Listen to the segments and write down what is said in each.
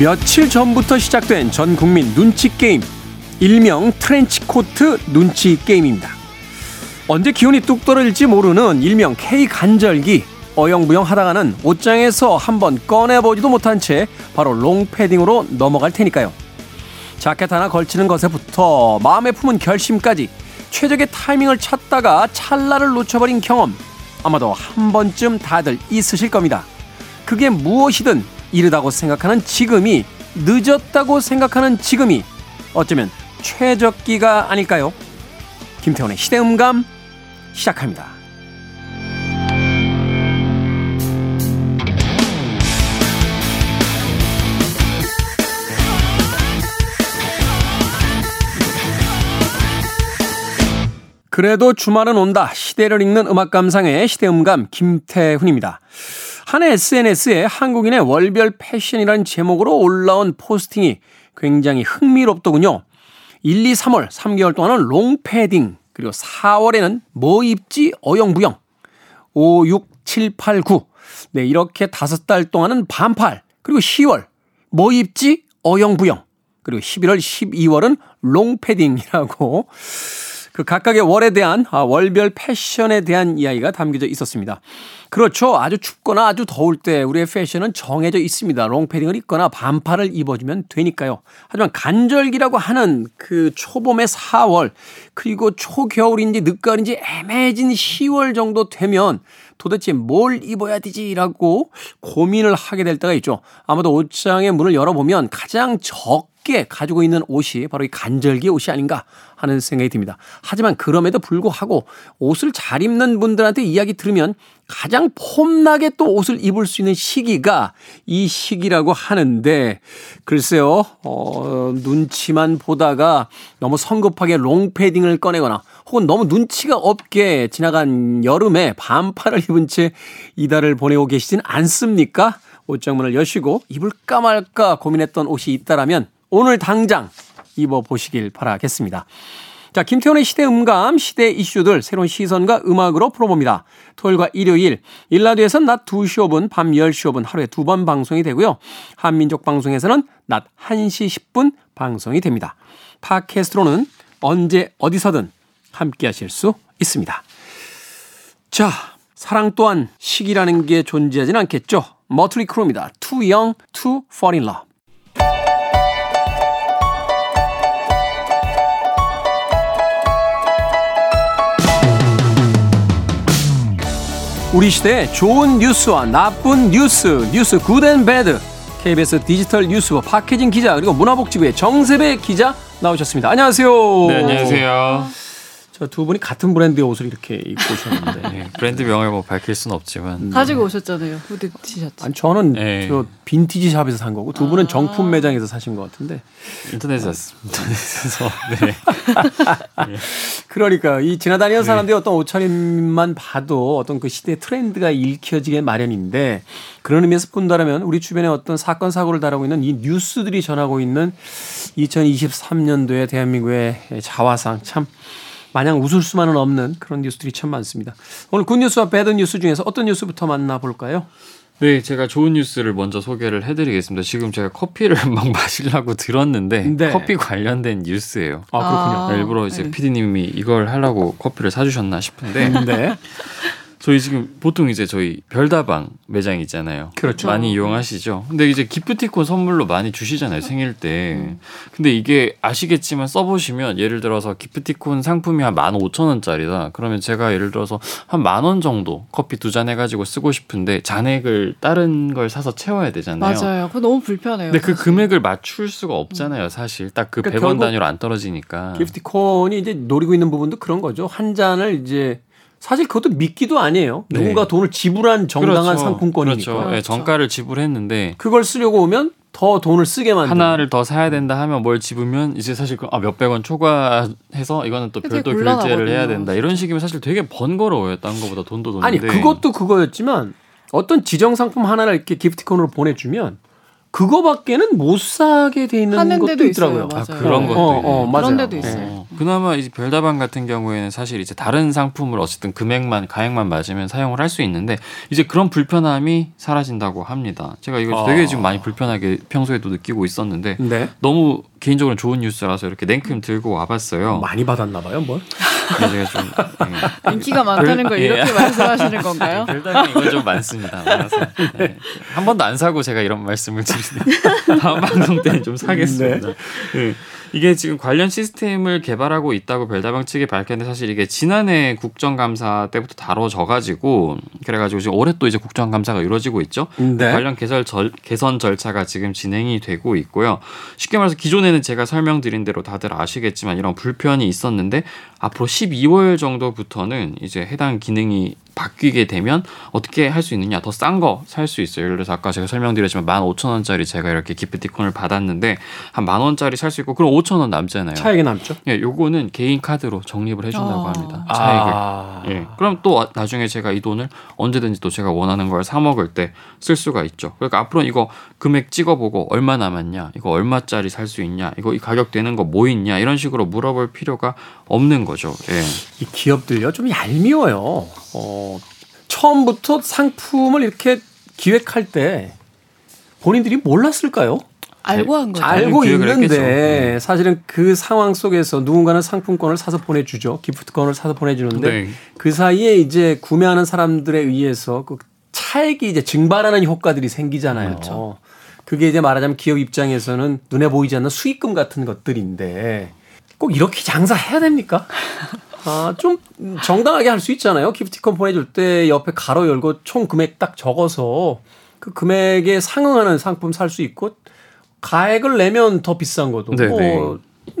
며칠 전부터 시작된 전 국민 눈치 게임. 일명 트렌치코트 눈치 게임입니다. 언제 기온이 뚝 떨어질지 모르는 일명 K 간절기. 어영부영 하다가는 옷장에서 한번 꺼내보지도 못한 채 바로 롱패딩으로 넘어갈 테니까요. 자켓 하나 걸치는 것에부터 마음에 품은 결심까지 최적의 타이밍을 찾다가 찰나를 놓쳐버린 경험 아마도 한 번쯤 다들 있으실 겁니다. 그게 무엇이든 이르다고 생각하는 지금이 늦었다고 생각하는 지금이 어쩌면 최적기가 아닐까요? 김태훈의 시대음감 시작합니다. 그래도 주말은 온다. 시대를 읽는 음악 감상의 시대음감 김태훈입니다. 한 SNS에 한국인의 월별 패션이라는 제목으로 올라온 포스팅이 굉장히 흥미롭더군요. 1, 2, 3월 3개월 동안은 롱패딩 그리고 4월에는 뭐 입지 어영부영. 5, 6, 7, 8, 9 네, 이렇게 다섯 달 동안은 반팔 그리고 10월 뭐 입지 어영부영. 그리고 11월 12월은 롱패딩이라고 그 각각의 월에 대한 아, 월별 패션에 대한 이야기가 담겨져 있었습니다. 그렇죠. 아주 춥거나 아주 더울 때 우리의 패션은 정해져 있습니다. 롱패딩을 입거나 반팔을 입어주면 되니까요. 하지만 간절기라고 하는 그 초봄의 4월 그리고 초겨울인지 늦가을인지 애매해진 10월 정도 되면 도대체 뭘 입어야 되지라고 고민을 하게 될 때가 있죠. 아마도 옷장의 문을 열어보면 가장 적 쉽게 가지고 있는 옷이 바로 이 간절기 옷이 아닌가 하는 생각이 듭니다. 하지만 그럼에도 불구하고 옷을 잘 입는 분들한테 이야기 들으면 가장 폼나게 또 옷을 입을 수 있는 시기가 이 시기라고 하는데 글쎄요, 어, 눈치만 보다가 너무 성급하게 롱패딩을 꺼내거나 혹은 너무 눈치가 없게 지나간 여름에 반팔을 입은 채 이달을 보내고 계시진 않습니까? 옷장문을 여시고 입을까 말까 고민했던 옷이 있다라면 오늘 당장 입어보시길 바라겠습니다. 자, 김태훈의 시대 음감, 시대 이슈들 새로운 시선과 음악으로 풀어봅니다. 토요일과 일요일, 일라디오에서는 낮 2시 5분, 밤 10시 5분 하루에 두 번 방송이 되고요. 한민족 방송에서는 낮 1시 10분 방송이 됩니다. 팟캐스트로는 언제 어디서든 함께 하실 수 있습니다. 자, 사랑 또한 시기라는 게 존재하진 않겠죠. 머틀리 크루입니다. Too young to fall in love. 우리 시대의 좋은 뉴스와 나쁜 뉴스, 뉴스 Good and Bad. KBS 디지털 뉴스부 박혜진 기자 그리고 문화복지부의 정세배 기자 나오셨습니다. 안녕하세요. 네, 안녕하세요. 저 두 분이 같은 브랜드의 옷을 이렇게 입고 오셨는데. 네, 브랜드 명을 뭐 밝힐 수는 없지만. 가지고 오셨잖아요. 후드 티셔츠. 아니 저는 네. 저 빈티지 shop에서 산 거고 두 분은 아~ 정품 매장에서 사신 것 같은데. 인터넷에서 인터넷에서. 네. 그러니까 이 지나다니는 네. 사람들이 어떤 옷차림만 봐도 어떤 그 시대 트렌드가 읽혀지게 마련인데 그런 의미에서 본다면 우리 주변에 어떤 사건 사고를 다루고 있는 이 뉴스들이 전하고 있는 2023년도의 대한민국의 자화상 참 마냥 웃을 수만은 없는 그런 뉴스들이 참 많습니다. 오늘 굿뉴스와 배드 뉴스 중에서 어떤 뉴스부터 만나볼까요? 네, 제가 좋은 뉴스를 먼저 소개를 해드리겠습니다. 지금 제가 커피를 막 마시려고 들었는데 네. 커피 관련된 뉴스예요. 아 그렇군요. 아, 일부러 이제 네. PD님이 이걸 하려고 커피를 사주셨나 싶은데. 네. 저희 지금 보통 이제 저희 별다방 매장 있잖아요. 그렇죠. 많이 이용하시죠. 근데 이제 기프티콘 선물로 많이 주시잖아요. 생일 때. 음. 근데 이게 아시겠지만 써보시면 예를 들어서 기프티콘 상품이 한 만 오천 원짜리다. 그러면 제가 예를 들어서 한 만 원 정도 커피 두 잔 해가지고 쓰고 싶은데 잔액을 다른 걸 사서 채워야 되잖아요. 맞아요. 그거 너무 불편해요. 근데 그 사실. 그 금액을 맞출 수가 없잖아요. 사실 딱그 그러니까 100원 단위로 안 떨어지니까. 기프티콘이 이제 노리고 있는 부분도 그런 거죠. 한 잔을 이제 사실 그것도 믿기도 아니에요. 네. 누군가 돈을 지불한 정당한 그렇죠. 상품권이니까. 그렇죠. 네, 정가를 지불했는데 그걸 쓰려고 오면 더 돈을 쓰게 만드 하나를 더 사야 된다 하면 뭘 집으면 이제 사실 그, 아, 몇백 원 초과해서 이거는 또 별도 결제를 해야 된다. 이런 식이면 사실 되게 번거로워요. 딴 거보다 돈도 돈인데. 아니 그것도 그거였지만 어떤 지정 상품 하나를 이렇게 기프티콘으로 보내주면 그거밖에는 못 사게 돼 있는 하는 것도 데도 있더라고요. 있어요. 맞아요. 그런 것도 어. 어, 맞아요. 그런 데도 있어요. 어, 그나마 이제 별다방 같은 경우에는 사실 이제 다른 상품을 어쨌든 금액만 가액만 맞으면 사용을 할 수 있는데 이제 그런 불편함이 사라진다고 합니다. 제가 이거 아. 되게 지금 많이 불편하게 평소에도 느끼고 있었는데 네. 너무 개인적으로 좋은 뉴스라서 이렇게 냉큼 들고 와봤어요. 많이 받았나 봐요, 뭘? 제가 좀 예. 인기가 많다는 걸 예. 이렇게 말씀하시는 건가요? 별다방 이건 좀 많습니다. 많아서 네. 한 번도 안 사고 제가 이런 말씀을 드리 는 다음 방송 때는 좀 사겠습니다. 네. 이게 지금 관련 시스템을 개발하고 있다고 별다방 측이 밝혔는데 사실 이게 지난해 국정감사 때부터 다뤄져가지고 그래가지고 지금 올해 또 이제 국정감사가 이루어지고 있죠. 네. 관련 개설 절, 개선 절차가 지금 진행이 되고 있고요. 쉽게 말해서 기존에는 제가 설명드린 대로 다들 아시겠지만 이런 불편이 있었는데 앞으로 12월 정도부터는 이제 해당 기능이 바뀌게 되면 어떻게 할 수 있느냐 더 싼 거 살 수 있어요. 예를 들어서 아까 제가 설명드렸지만 15,000원짜리 제가 이렇게 기프티콘을 받았는데 한 만 원짜리 살 수 있고 그럼 5,000원 남잖아요. 차액이 남죠. 예, 요거는 개인 카드로 적립을 해준다고 아. 합니다. 차액을. 아. 예. 그럼 또 나중에 제가 이 돈을 언제든지 또 제가 원하는 걸 사 먹을 때 쓸 수가 있죠. 그러니까 앞으로는 이거 금액 찍어보고 얼마 남았냐, 이거 얼마짜리 살 수 있냐, 이거 이 가격 되는 거 뭐 있냐 이런 식으로 물어볼 필요가 없는 거죠. 예. 이 기업들요 좀 얄미워요. 어, 처음부터 상품을 이렇게 기획할 때 본인들이 몰랐을까요? 알고 한 거죠. 알고 있는데 했겠죠. 네. 사실은 그 상황 속에서 누군가는 상품권을 사서 보내주죠. 기프트권을 사서 보내주는데 네. 그 사이에 이제 구매하는 사람들에 의해서 그 차액이 이제 증발하는 효과들이 생기잖아요. 그렇죠. 그게 이제 말하자면 기업 입장에서는 눈에 보이지 않는 수익금 같은 것들인데 꼭 이렇게 장사해야 됩니까? 아, 좀 정당하게 할 수 있잖아요. 기프티콘 보내줄 때 옆에 가로 열고 총 금액 딱 적어서 그 금액에 상응하는 상품 살 수 있고 가액을 내면 더 비싼 것도 네, 뭐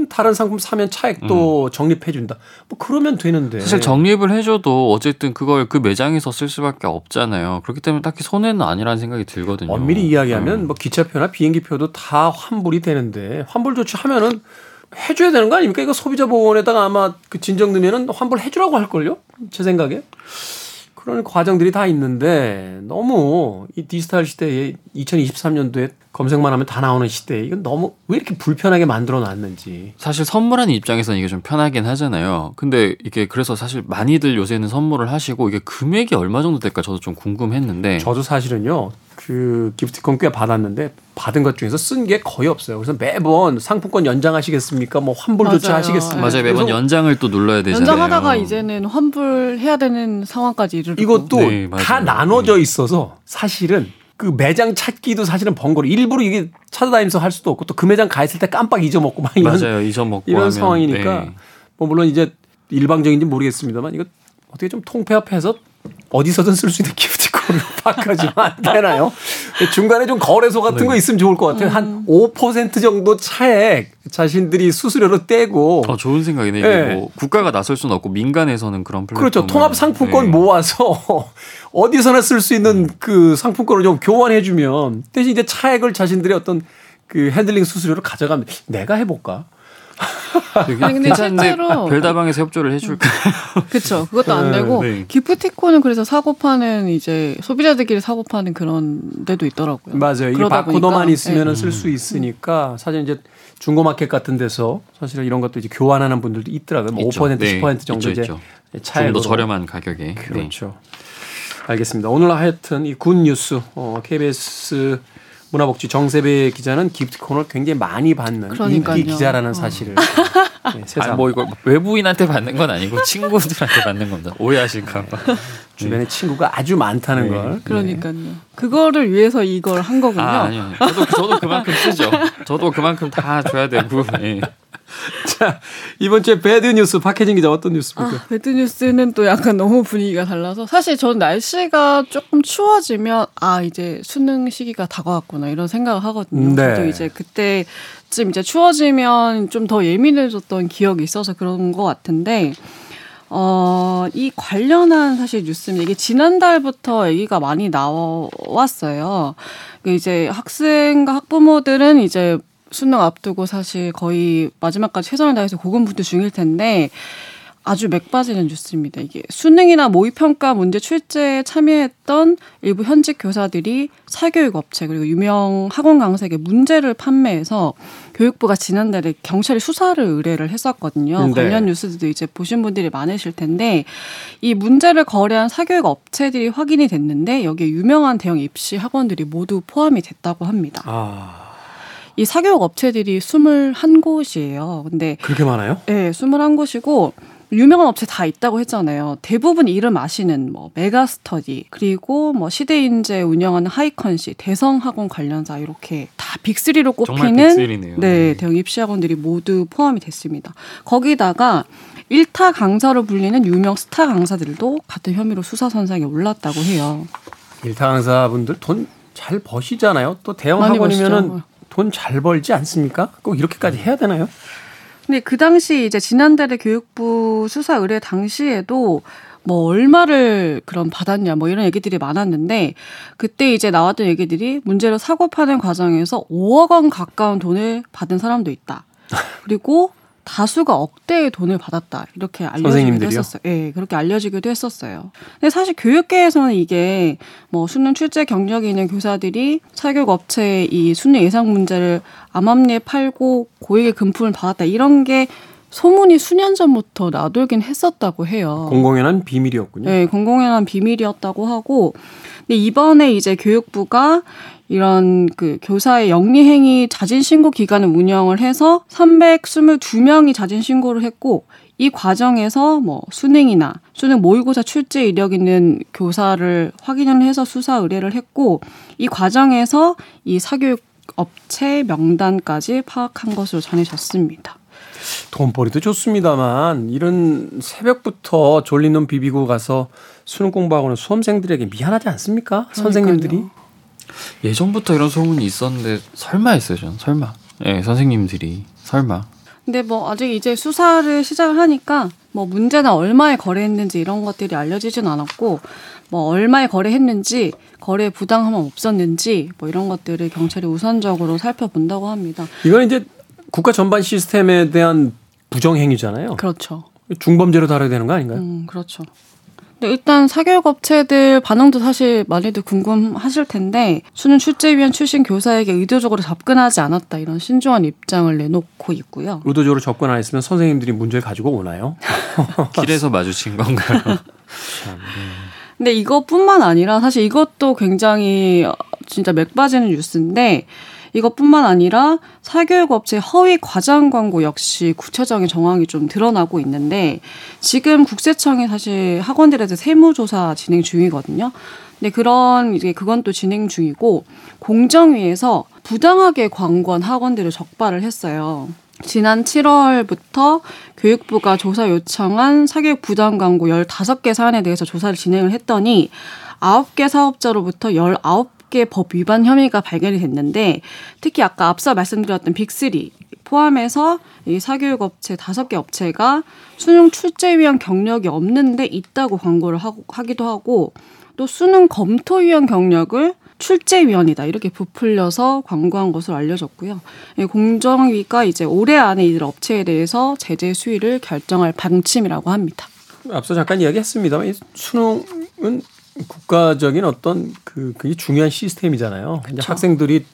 다른 상품 사면 차액도 적립해 준다. 뭐 그러면 되는데. 사실 적립을 해줘도 어쨌든 그걸 그 매장에서 쓸 수밖에 없잖아요. 그렇기 때문에 딱히 손해는 아니라는 생각이 들거든요. 엄밀히 이야기하면 음. 뭐 기차표나 비행기표도 다 환불이 되는데 환불 조치하면은 해줘야 되는 거 아닙니까? 이거 소비자 보호원에다가 아마 그 진정 넣으면은 환불 해주라고 할 걸요? 제 생각에. 그런 과정들이 다 있는데 너무 이 디지털 시대에 2023년도에 검색만 하면 다 나오는 시대에 이건 너무 왜 이렇게 불편하게 만들어 놨는지. 사실 선물하는 입장에서는 이게 좀 편하긴 하잖아요. 근데 이게 그래서 사실 많이들 요새는 선물을 하시고 이게 금액이 얼마 정도 될까 저도 좀 궁금했는데 저도 사실은요 그 기프티콘 꽤 받았는데 받은 것 중에서 쓴 게 거의 없어요. 그래서 매번 상품권 연장하시겠습니까? 뭐 환불 맞아요. 조치 하시겠습니까? 맞아요 매번 연장을 또 눌러야 되잖아요. 연장하다가 이제는 환불해야 되는 상황까지 이르고 이것도 네. 다 나눠져 있어서 사실은 그 매장 찾기도 사실은 번거로 워 일부러 이게 찾아다니면서 할 수도 없고 또 그 매장 가 있을 때 깜빡 잊어먹고 막 이런 맞아요 잊어먹고 이런 하면, 상황이니까 네. 뭐 물론 이제 일방적인지 모르겠습니다만 이거 어떻게 좀 통폐합해서 어디서든 쓸 수 있는 기프티콘으로 바꿔주면 안 되나요? 중간에 좀 거래소 같은 네. 거 있으면 좋을 것 같아요. 한5% 정도 차액 자신들이 수수료로 떼고 어, 좋은 생각이네. 이게 네. 뭐 국가가 나설 수는 없고 민간에서는 그런 플랫폼을 그렇죠. 통합 상품권 네. 모아서 어디서나 쓸 수 있는 그 상품권을 좀 교환해주면 대신 이제 차액을 자신들의 어떤 그 handling 수수료를 가져가면 내가 해볼까? 아니, 근데 괜찮은데 실제로- 별다방에서 협조를 해줄까? 그렇죠. 그것도 안 네, 되고 네. 기프티콘은 그래서 사고 파는 이제 소비자들끼리 사고 파는 그런 데도 있더라고요. 맞아요. 그러다 바코드만 있으면 네. 쓸 수 있으니까 사실 이제 중고마켓 같은 데서 사실은 이런 것도 이제 교환하는 분들도 있더라고요. 뭐 있죠. 5% 네, 10% 정도 있죠, 이제 있죠. 차액으로. 좀더 저렴한 가격에. 네. 그렇죠. 알겠습니다. 오늘 하여튼 이 good news 어, KBS 문화복지 정새배 기자는 기프티콘을 굉장히 많이 받는 그러니까요. 인기 기자라는 어. 사실을 네, 세상 아, 뭐 이거 외부인한테 받는 건 아니고 친구들한테 받는 겁니다. 오해하실까봐. 주변에 친구가 아주 많다는 네. 걸. 그러니까요. 그거를 위해서 이걸 한 거군요. 아, 아니요. 저도 저도 그만큼 쓰죠. 저도 그만큼 다 줘야 되고. 예. 자 이번 주에 배드 뉴스 박혜진 기자 어떤 뉴스입니까? 아, 배드 뉴스는 또 약간 너무 분위기가 달라서 사실 전 날씨가 조금 추워지면 아 이제 수능 시기가 다가왔구나 이런 생각을 하거든요. 네. 저도 이제 그때쯤 이제 추워지면 좀 더 예민해졌던 기억이 있어서 그런 것 같은데 어, 이 관련한 사실 뉴스는 이게 지난달부터 얘기가 많이 나왔어요. 그 이제 학생과 학부모들은 이제 수능 앞두고 사실 거의 마지막까지 최선을 다해서 고군분투 중일 텐데 아주 맥 빠지는 뉴스입니다. 이게 수능이나 모의평가 문제 출제에 참여했던 일부 현직 교사들이 사교육 업체 그리고 유명 학원 강사에게 문제를 판매해서 교육부가 지난달에 경찰에 수사를 의뢰를 했었거든요. 네. 관련 뉴스들도 이제 보신 분들이 많으실 텐데 이 문제를 거래한 사교육 업체들이 확인이 됐는데 여기에 유명한 대형 입시 학원들이 모두 포함이 됐다고 합니다. 아. 이 사교육 업체들이 21곳이에요. 근데 그렇게 많아요? 네, 21곳이고 유명한 업체 다 있다고 했잖아요. 대부분 이름 아시는 뭐 메가스터디 그리고 뭐 시대인재 운영하는 하이컨시 대성학원 관련사 이렇게 다 big 3로 꼽히는 네, 대형 입시 학원들이 모두 포함이 됐습니다. 거기다가 일타 강사로 불리는 유명 스타 강사들도 같은 혐의로 수사 선상에 올랐다고 해요. 일타 강사분들 돈 잘 버시잖아요. 또 대형 학원이면은 돈 잘 벌지 않습니까? 꼭 이렇게까지 해야 되나요? 근데 그 당시 이제 지난달에 교육부 수사 의뢰 당시에도 뭐 얼마를 그럼 받았냐 뭐 이런 얘기들이 많았는데 그때 이제 나왔던 얘기들이 문제를 사고 파는 과정에서 5억 원 가까운 돈을 받은 사람도 있다. 그리고 다수가 억대의 돈을 받았다 이렇게 알려지기도 했었어요. 예, 네, 그렇게 알려지기도 했었어요. 근데 사실 교육계에서는 이게 뭐 수능 출제 경력이 있는 교사들이 사교육 업체에 이 수능 예상 문제를 암암리에 팔고 고액의 금품을 받았다 이런 게 소문이 수년 전부터 나돌긴 했었다고 해요. 공공연한 비밀이었군요. 네, 공공연한 비밀이었다고 하고 근데 이번에 이제 교육부가 이런 그 교사의 영리행위 자진 신고 기간을 운영을 해서 322명이 자진 신고를 했고 이 과정에서 뭐 수능이나 수능 모의고사 출제 이력 있는 교사를 확인을 해서 수사 의뢰를 했고 이 과정에서 이 사교육 업체 명단까지 파악한 것으로 전해졌습니다. 돈벌이도 좋습니다만 이런 새벽부터 졸린 놈 비비고 가서 수능 공부하고는 수험생들에게 미안하지 않습니까? 그러니까요. 선생님들이 예전부터 이런 소문이 있었는데 설마 했어요, 전 설마. 예, 네, 선생님들이 설마. 근데 뭐 아직 이제 수사를 시작을 하니까 뭐 문제나 얼마에 거래했는지 이런 것들이 알려지진 않았고 뭐 얼마에 거래했는지 거래 부당함은 없었는지 뭐 이런 것들을 경찰이 우선적으로 살펴본다고 합니다. 이건 이제 국가 전반 시스템에 대한 부정행위잖아요. 그렇죠. 중범죄로 다뤄야 되는 거 아닌가요? 음, 그렇죠. 네, 일단 사교육 업체들 반응도 사실 많이들 궁금하실 텐데 수능 출제위원 출신 교사에게 의도적으로 접근하지 않았다 이런 신중한 입장을 내놓고 있고요. 의도적으로 접근 안 했으면 선생님들이 문제를 가지고 오나요? 길에서 마주친 건가요? 참. 근데 이것뿐만 아니라 사실 이것도 굉장히 진짜 맥 빠지는 뉴스인데 이것뿐만 아니라 사교육 업체 허위 과장 광고 역시 구체적인 정황이 좀 드러나고 있는데 지금 국세청이 사실 학원들에 대 세무조사 진행 중이거든요. 근데 그런 이제 그건 또 진행 중이고 공정위에서 부당하게 광고한 학원들을 적발을 했어요. 지난 7월부터 교육부가 조사 요청한 사교육 부당 광고 15개 사안에 대해서 조사를 진행을 했더니 9개 사업자로부터 19 개법 위반 혐의가 발견이 됐는데 특히 아까 앞서 말씀드렸던 빅3 포함해서 이 사교육 업체 다섯 개 업체가 수능 출제 위한 경력이 없는데 있다고 광고를 하고, 하기도 하고 또 수능 검토 위한 경력을 출제위원이다 이렇게 부풀려서 광고한 것으로 알려졌고요. 공정위가 이제 올해 안에 이들 업체에 대해서 제재 수위를 결정할 방침이라고 합니다. 앞서 잠깐 이야기했습니다만 수능은 국가적인 어떤 그 그게 중요한 시스템이잖아요. 그쵸. 이제 학생들이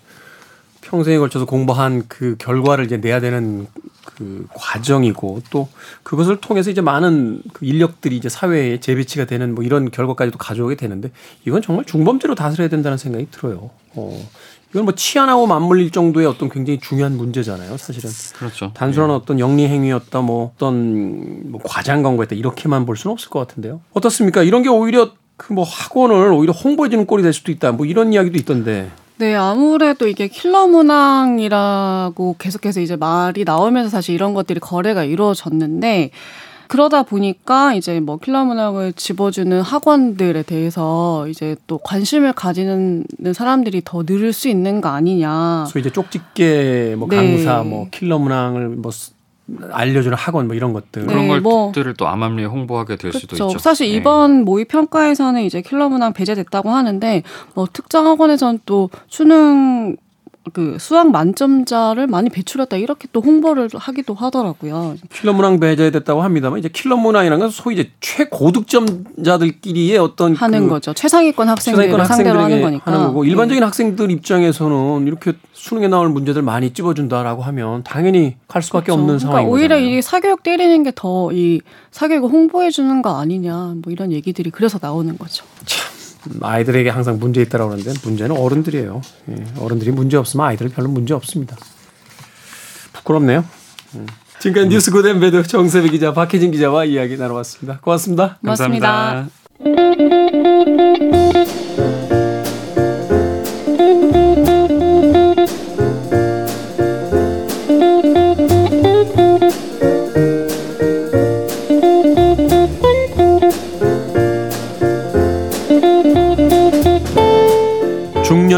평생에 걸쳐서 공부한 그 결과를 이제 내야 되는 그 과정이고 또 그것을 통해서 이제 많은 그 인력들이 이제 사회에 재배치가 되는 뭐 이런 결과까지도 가져오게 되는데 이건 정말 중범죄로 다스려야 된다는 생각이 들어요. 어. 이건 뭐 치안하고 맞물릴 정도의 어떤 굉장히 중요한 문제잖아요, 사실은. 그렇죠. 단순한 네. 어떤 영리 행위였다, 뭐 어떤 뭐 과장 광고였다 이렇게만 볼 수는 없을 것 같은데요. 어떻습니까? 이런 게 오히려 그 뭐 학원을 오히려 홍보해주는 꼴이 될 수도 있다. 뭐 이런 이야기도 있던데. 네, 아무래도 이게 킬러 문항이라고 계속해서 이제 말이 나오면서 사실 이런 것들이 거래가 이루어졌는데 그러다 보니까 이제 뭐 킬러 문항을 집어주는 학원들에 대해서 이제 또 관심을 가지는 사람들이 더 늘을 수 있는 거 아니냐. 소위 이제 쪽집게 뭐 강사 네. 뭐 킬러 문항을 뭐 알려주는 학원 뭐 이런 것들 그런 네, 것들을 뭐, 또 암암리에 홍보하게 될 그쵸. 수도 있죠. 사실 네. 이번 모의 평가에서는 이제 킬러 문항 배제됐다고 하는데 뭐 특정 학원에서는 또 수능 그 수학 만점자를 많이 배출했다 이렇게 또 홍보를 하기도 하더라고요. 킬러 문항 배제됐다고 합니다만 이제 킬러 문항이라는 건 소위 이제 최고득점자들끼리의 어떤 하는 그 거죠. 최상위권 최상위권 상대로 하는 거니까. 하는 거고 일반적인 네. 학생들 입장에서는 이렇게 수능에 나올 문제들 많이 찝어준다라고 하면 당연히 갈 수밖에 그렇죠. 없는 그러니까 상황인 오히려 거잖아요. 이 사교육 때리는 게 더 이 사교육을 홍보해 주는 거 아니냐 뭐 이런 얘기들이 그래서 나오는 거죠. 아이들에게 항상 문제 있다라고 하는데 문제는 어른들이에요. 예, 어른들이 문제 없으면 아이들은 별로 문제 없습니다. 부끄럽네요. 음. 지금까지 뉴스 고덴베드 정세배 기자 박혜진 기자와 이야기 나눠봤습니다. 고맙습니다. 고맙습니다. 감사합니다.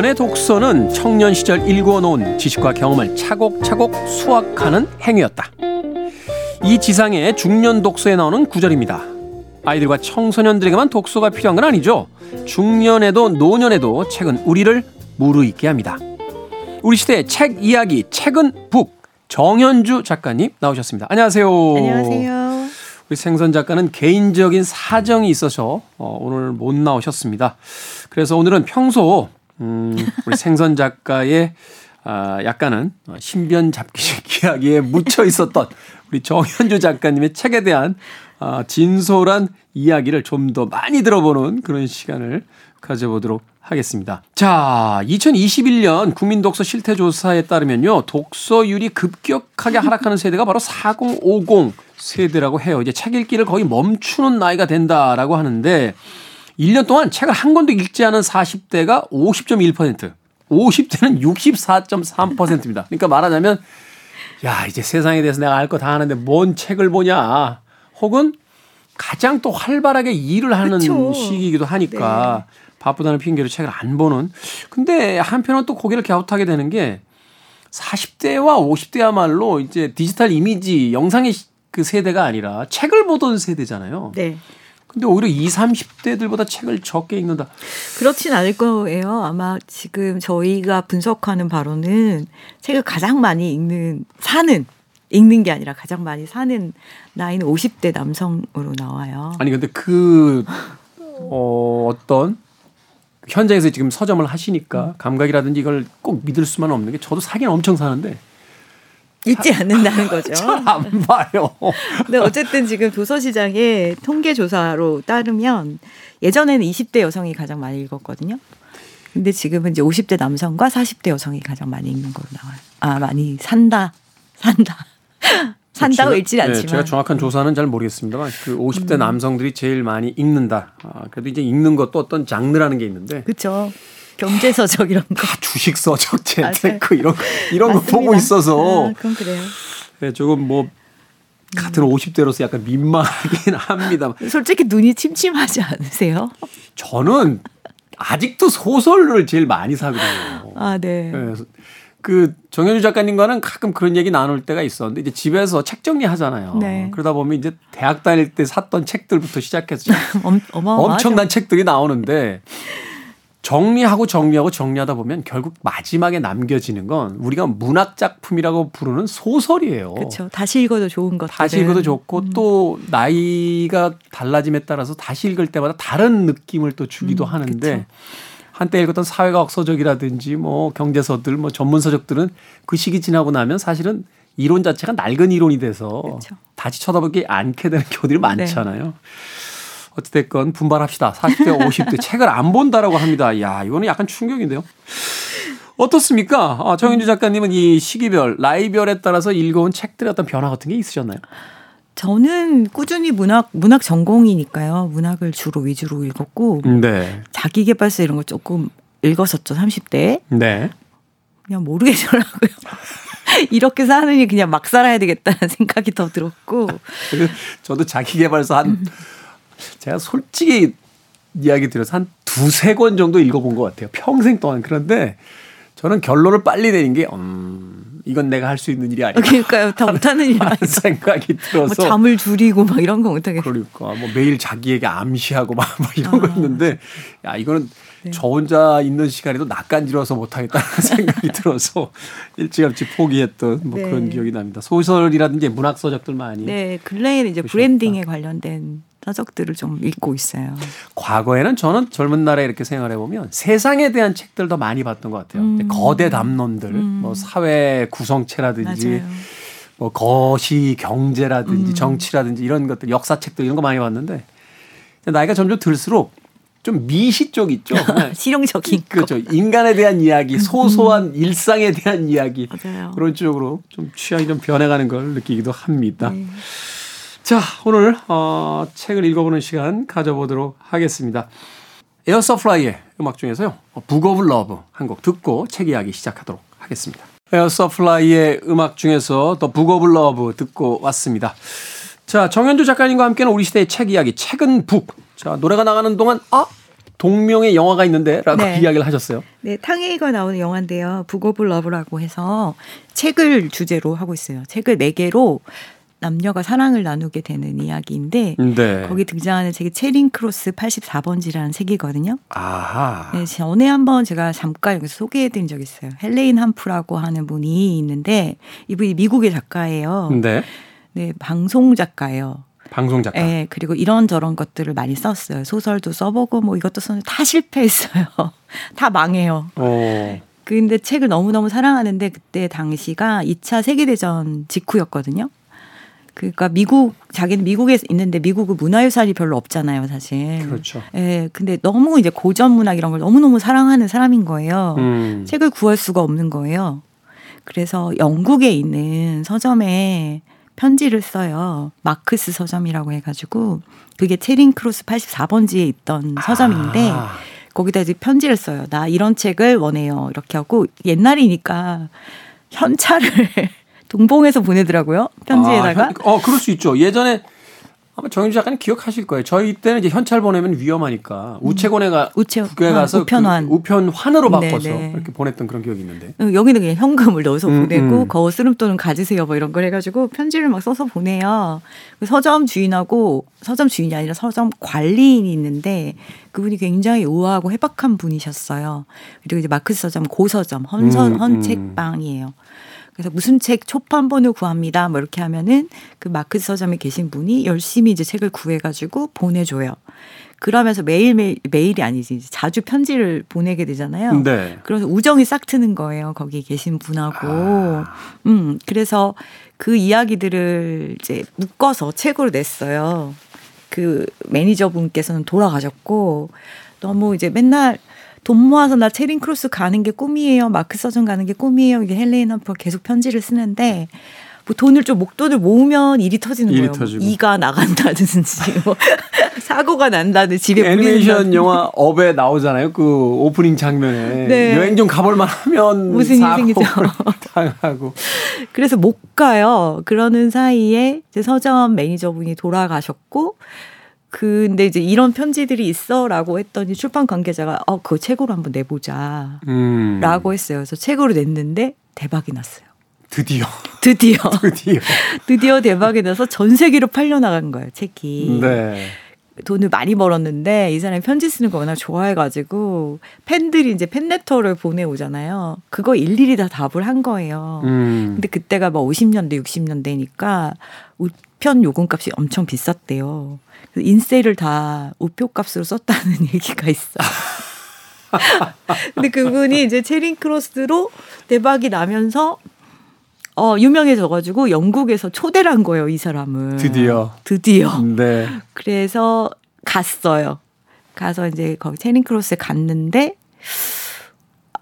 중년의 독서는 청년 시절 일궈놓은 지식과 경험을 차곡차곡 수확하는 행위였다. 이 지상의 중년 독서에 나오는 구절입니다. 아이들과 청소년들에게만 독서가 필요한 건 아니죠. 중년에도 노년에도 책은 우리를 무르익게 합니다. 우리 시대의 책 이야기, 책은 북. 정현주 작가님 나오셨습니다. 안녕하세요. 안녕하세요. 우리 생선 작가는 개인적인 사정이 있어서 어, 오늘 못 나오셨습니다. 그래서 오늘은 평소 음, 우리 생선 작가의 아, 약간은 어, 신변 잡기식 이야기에 묻혀 있었던 우리 정현주 작가님의 책에 대한 아, 진솔한 이야기를 좀 더 많이 들어보는 그런 시간을 가져보도록 하겠습니다. 자, 2021년 국민독서 실태조사에 따르면요. 독서율이 급격하게 하락하는 세대가 바로 4050 세대라고 해요. 이제 책 읽기를 거의 멈추는 나이가 된다라고 하는데 1년 동안 책을 한 권도 읽지 않은 40대가 50.1%, 50대는 64.3%입니다. 그러니까 말하자면 야, 이제 세상에 대해서 내가 알 거 다 아는데 뭔 책을 보냐. 혹은 가장 또 활발하게 일을 하는 그쵸. 시기이기도 하니까 바쁘다는 핑계로 책을 안 보는. 근데 한편은 또 고개를 갸웃하게 되는 게 40대와 50대야말로 이제 디지털 이미지, 영상의 시- 그 세대가 아니라 책을 보던 세대잖아요. 네. 근데 오히려 20, 30대들보다 책을 적게 읽는다. 그렇진 않을 거예요. 아마 지금 저희가 분석하는 바로는 책을 가장 많이 읽는, 사는, 읽는 게 아니라 가장 많이 사는 나이는 50대 남성으로 나와요. 아니 근데 그 어, 어떤 현장에서 지금 서점을 하시니까 감각이라든지 이걸 꼭 믿을 수만 없는 게 저도 사긴 엄청 사는데 읽지 않는다는 거죠. 잘 안 봐요. 근데 어쨌든 지금 도서시장의 통계조사로 따르면 예전에는 20대 여성이 가장 많이 읽었거든요. 근데 지금은 이제 50대 남성과 40대 여성이 가장 많이 읽는 걸로 나와요. 아, 많이 산다. 산다. 산다고 네, 않지만. 음. 제가 정확한 조사는 잘 모르겠습니다만 그 50대 남성들이 제일 많이 읽는다. 아, 그래도 이제 읽는 것도 어떤 장르라는 게 있는데 그렇죠. 경제 서적 이런 거. 다 주식 서적. 재테크 이런 거 이런 거 맞습니다. 보고 있어서 아, 그건 그래요. 네, 조금 뭐 같은 50대로서 약간 민망하긴 합니다. 솔직히 눈이 침침하지 않으세요? 저는 아직도 소설을 제일 많이 사거든요. 아, 네. 네, 그래서 그 정현주 작가님과는 가끔 그런 얘기 나눌 때가 있었는데 이제 집에서 책 정리하잖아요. 네. 그러다 보면 이제 대학 다닐 때 샀던 책들부터 시작해서. 엄청난 책들이 나오는데 정리하고 정리하고 정리하다 보면 결국 마지막에 남겨지는 건 우리가 문학 작품이라고 부르는 소설이에요. 그렇죠. 다시 읽어도 좋은 것들. 다시 읽어도 좋고 또 나이가 달라짐에 따라서 다시 읽을 때마다 다른 느낌을 또 주기도 음, 하는데 그쵸. 한때 읽었던 사회과학 서적이라든지 뭐 경제서들 뭐 전문 서적들은 그 시기 지나고 나면 사실은 이론 자체가 낡은 이론이 돼서 그쵸. 다시 쳐다보기 않게 되는 경우들이 많잖아요. 어찌됐건 분발합시다. 40대, 50대 책을 안 본다라고 합니다. 야, 이거는 약간 충격인데요. 어떻습니까? 아, 정윤주 작가님은 이 시기별, 나이별에 따라서 읽어온 책들의 어떤 변화 같은 게 있으셨나요? 저는 꾸준히 문학 문학 전공이니까요. 문학을 주로 위주로 읽었고 네. 자기계발서 이런 거 조금 읽었었죠. 30대. 네. 그냥 모르겠더라고요. 이렇게 사느니 그냥 막 살아야 되겠다는 생각이 더 들었고 저도 자기 개발서 한 제가 솔직히 이야기 드려서 한 두세 권 정도 읽어본 것 같아요. 평생 동안. 그런데 저는 결론을 빨리 내린 게, 음, 이건 내가 할 수 있는 일이 아니다. 그러니까요. 다 못하는 일 하는 생각이 뭐 들어서 잠을 줄이고 막 이런 거 못하겠어요. 그러니까 뭐 매일 자기에게 암시하고 막, 막 이런 거 아. 있는데 야 이거는 네. 저 혼자 있는 시간에도 낯간지러워서 못하겠다는 생각이 들어서 일찌감치 포기했던 뭐 네. 그런 기억이 납니다. 소설이라든지 문학 서적들 많이 네, 근래에는 이제 보셨다. 브랜딩에 관련된 서적들을 좀 읽고 있어요. 과거에는 저는 젊은 날에 이렇게 생각해 보면 세상에 대한 책들 더 많이 봤던 것 같아요. 음. 거대 담론들, 뭐 사회 구성체라든지 맞아요. 뭐 거시 경제라든지 음. 정치라든지 이런 것들 역사책들 이런 거 많이 봤는데 나이가 점점 들수록 좀 미시 쪽 있죠. 실용적인 거. 그렇죠. 인간에 대한 이야기, 소소한 일상에 대한 이야기 맞아요. 그런 쪽으로 좀 취향이 좀 변해가는 걸 느끼기도 합니다. 네. 자, 오늘 어, 책을 읽어보는 시간 가져보도록 하겠습니다. 에어서플라이의 음악 중에서요. Book of Love 한 곡 듣고 책 이야기 시작하도록 하겠습니다. 에어서플라이의 음악 중에서 The Book of Love 듣고 왔습니다. 자, 정현주 작가님과 함께는 우리 시대의 책 이야기, 책은 Book. 자, 노래가 나가는 동안, 아! 동명의 영화가 있는데? 라고 네. 이야기를 하셨어요. 네, 탕웨이가 나오는 영화인데요. Book of Love라고 해서 책을 주제로 하고 있어요. 책을 매개로 남녀가 사랑을 나누게 되는 이야기인데 네. 거기 등장하는 책이 채링 크로스 84번지라는 책이거든요. 아하. 네, 전에 한번 제가 잠깐 여기서 소개해드린 적 있어요. 헬레인 한프라고 하는 분이 있는데 이분이 미국의 작가예요. 네. 네, 방송 작가예요. 방송 작가. 네, 그리고 이런저런 것들을 많이 썼어요. 소설도 써보고 뭐 이것도 썼는데 다 실패했어요. 다 망해요. 어. 근데 책을 너무너무 사랑하는데 그때 당시가 2차 세계대전 직후였거든요. 그러니까 미국 자기는 미국에 있는데 미국은 문화유산이 별로 없잖아요, 사실. 그렇죠. 예, 근데 너무 이제 고전 문학 이런 걸 너무너무 사랑하는 사람인 거예요. 음. 책을 구할 수가 없는 거예요. 그래서 영국에 있는 서점에 편지를 써요. 마크스 서점이라고 해 가지고 그게 채링 크로스 84번지에 있던 서점인데 아. 거기다 이제 편지를 써요. 나 이런 책을 원해요. 이렇게 하고 옛날이니까 현찰을 동봉해서 보내더라고요. 편지에다가. 아, 현- 어, 그럴 수 있죠. 예전에 아마 정현주 작가님 기억하실 거예요. 저희 때는 이제 현찰 보내면 위험하니까 우체국에 가 음. 우체- 국에 가서 아, 우편환. 그 우편환으로 네, 바꿔서 네. 이렇게 보냈던 그런 기억이 있는데. 어, 여기는 그냥 현금을 넣어서 음, 보내고 음. 거스름돈은 가지세요 뭐 이런 걸 해가지고 편지를 막 써서 보내요. 그 서점 주인하고 서점 주인이 아니라 서점 관리인이 있는데 그분이 굉장히 우아하고 해박한 분이셨어요. 그리고 이제 마크스 서점 고서점 헌선 음, 헌책방이에요. 그래서 무슨 책 초판본을 구합니다. 뭐 이렇게 하면은 그 마크스 서점에 계신 분이 열심히 이제 책을 구해가지고 보내줘요. 그러면서 매일매일 매일이 아니지 자주 편지를 보내게 되잖아요. 네. 그래서 우정이 싹 트는 거예요. 거기 계신 분하고. 음, 그래서 그 이야기들을 이제 묶어서 책으로 냈어요. 그 매니저 분께서는 돌아가셨고 너무 이제 맨날 돈 모아서 나 채링 크로스 가는 게 꿈이에요. 마크스 서점 가는 게 꿈이에요. 이게 헬레인 한프가 계속 편지를 쓰는데 뭐 돈을 좀 목돈을 모으면 일이 터지는 일이 거예요. 뭐 터지고. 이가 나간다든지 뭐 사고가 난다든지 집에 불이 애니메이션. 영화 Up에 나오잖아요. 그 오프닝 장면에 네. 여행 좀 가볼 만 하면 무슨 일이 생기죠. 당하고 그래서 못 가요. 그러는 사이에 이제 서점 매니저분이 돌아가셨고, 근데 이제 이런 편지들이 있어라고 했더니 출판 관계자가 어 그거 책으로 한번 내보자라고 음. 했어요. 그래서 책으로 냈는데 대박이 났어요. 드디어 드디어 드디어 드디어 대박이 나서 전 세계로 팔려 나간 거예요. 책이. 네. 돈을 많이 벌었는데 이 사람이 편지 쓰는 거 워낙 좋아해가지고 팬들이 이제 팬레터를 보내오잖아요. 그거 일일이 다 답을 한 거예요. 음. 근데 그때가 뭐 50년대, 60년대니까 우편 요금값이 엄청 비쌌대요. 그래서 인세를 다 우표 값으로 썼다는 얘기가 있어. 근데 그분이 이제 체링 크로스로 대박이 나면서 어 유명해져가지고 영국에서 초대를 한 거예요 이 사람을. 드디어. 드디어. 네. 그래서 갔어요. 가서 이제 거기 채링 크로스에 갔는데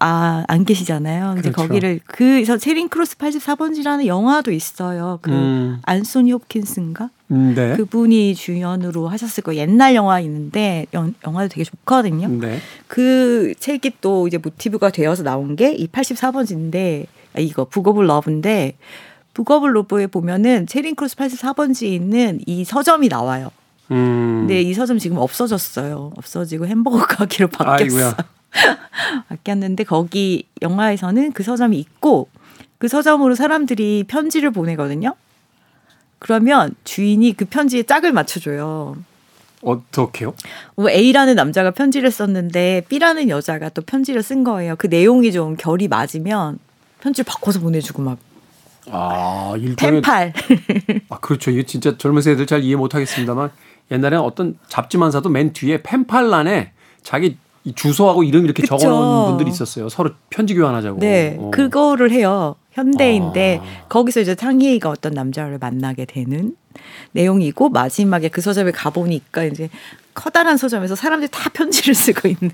아, 안 계시잖아요. 이제 그렇죠. 거기를 그래서 채링 크로스 84번지라는 영화도 있어요. 그 음. 안소니 홉킨스인가? 음, 네. 그분이 주연으로 하셨을 거예요. 옛날 영화 있는데 영, 영화도 되게 좋거든요. 네. 그 책이 또 이제 모티브가 되어서 나온 게 이 84번지인데 아, 이거 Book of Love인데 Book of Love에 보면은 채링 크로스 84번지에 있는 이 서점이 나와요. 음. 근데 이 서점 지금 없어졌어요. 없어지고 햄버거 가게로 바뀌었어. 아이고야. 바뀌었는데 거기 영화에서는 그 서점이 있고 그 서점으로 사람들이 편지를 보내거든요. 그러면 주인이 그 편지에 짝을 맞춰줘요. 어떻게요? 뭐 A라는 남자가 편지를 썼는데 B라는 여자가 또 편지를 쓴 거예요. 그 내용이 좀 결이 맞으면 편지를 바꿔서 보내주고 막 아, 일종의 펜팔. 아, 그렇죠. 이게 진짜 젊은 세대들 잘 이해 못 하겠습니다만 옛날에는 어떤 잡지만 사도 맨 뒤에 펜팔란에 자기 이 주소하고 이름 이렇게 그쵸. 적어놓은 분들이 있었어요. 서로 편지 교환하자고. 네, 어. 그거를 해요. 현대인데 아. 거기서 이제 창희가 어떤 남자를 만나게 되는 내용이고 마지막에 그 서점에 가보니까 이제 커다란 서점에서 사람들이 다 편지를 쓰고 있는